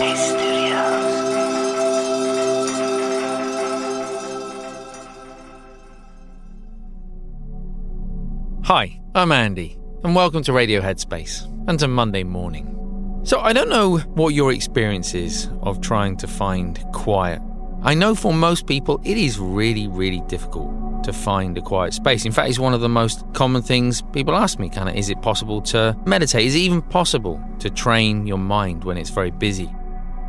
Hi, I'm Andy, and welcome to Radio Headspace and to Monday morning. So, I don't know what your experience is of trying to find quiet. I know for most people it is really, really difficult to find a quiet space. In fact, it's one of the most common things people ask me kind of, is it possible to meditate? Is it even possible to train your mind when it's very busy?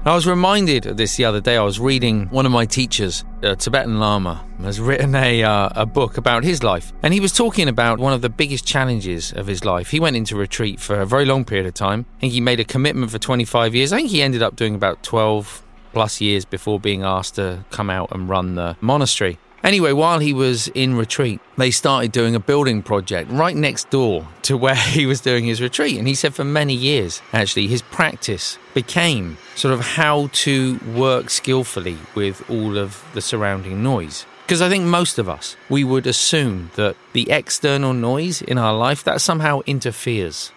I was reminded of this the other day. I was reading one of my teachers, a Tibetan Lama, has written a, uh, a book about his life. And he was talking about one of the biggest challenges of his life. He went into retreat for a very long period of time. I think he made a commitment for 25 years. I think he ended up doing about 12 plus years before being asked to come out and run the monastery. Anyway, while he was in retreat, they started doing a building project right next door to where he was doing his retreat. And he said for many years, actually, his practice became sort of how to work skillfully with all of the surrounding noise. Because I think most of us, we would assume that the external noise in our life that somehow interferes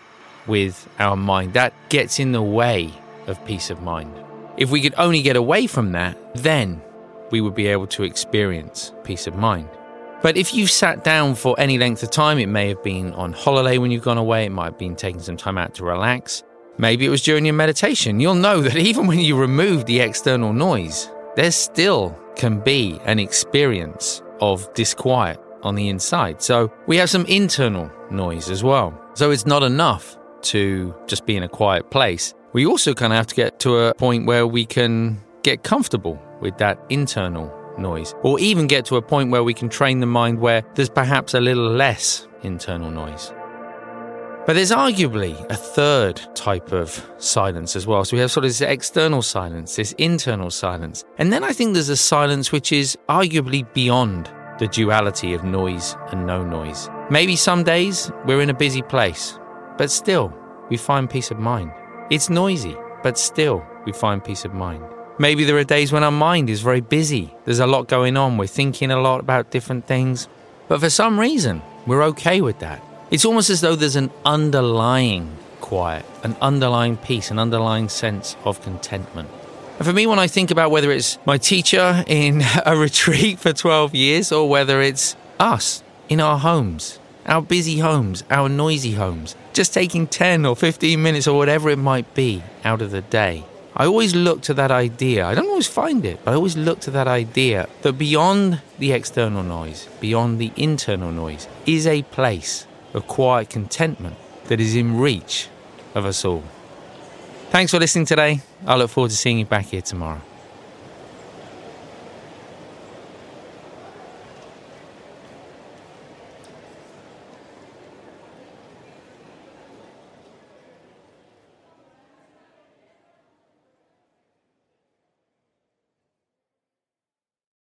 with our mind, that gets in the way of peace of mind. If we could only get away from that, then we would be able to experience peace of mind. But if you've sat down for any length of time, it may have been on holiday when you've gone away, it might have been taking some time out to relax. Maybe it was during your meditation. You'll know that even when you remove the external noise, there still can be an experience of disquiet on the inside. So we have some internal noise as well. So it's not enough to just be in a quiet place. We also kind of have to get to a point where we can get comfortable with that internal noise, or even get to a point where we can train the mind where there's perhaps a little less internal noise. But there's arguably a third type of silence as well. So we have sort of this external silence, this internal silence. And then I think there's a silence which is arguably beyond the duality of noise and no noise. Maybe some days we're in a busy place, but still we find peace of mind. It's noisy, but still we find peace of mind. Maybe there are days when our mind is very busy. There's a lot going on. We're thinking a lot about different things. But for some reason, we're okay with that. It's almost as though there's an underlying quiet, an underlying peace, an underlying sense of contentment. And for me, when I think about whether it's my teacher in a retreat for 12 years or whether it's us in our homes, our busy homes, our noisy homes, just taking 10 or 15 minutes or whatever it might be out of the day I always look to that idea. I don't always find it, but I always look to that idea that beyond the external noise, beyond the internal noise, is a place of quiet contentment that is in reach of us all. Thanks for listening today. I look forward to seeing you back here tomorrow.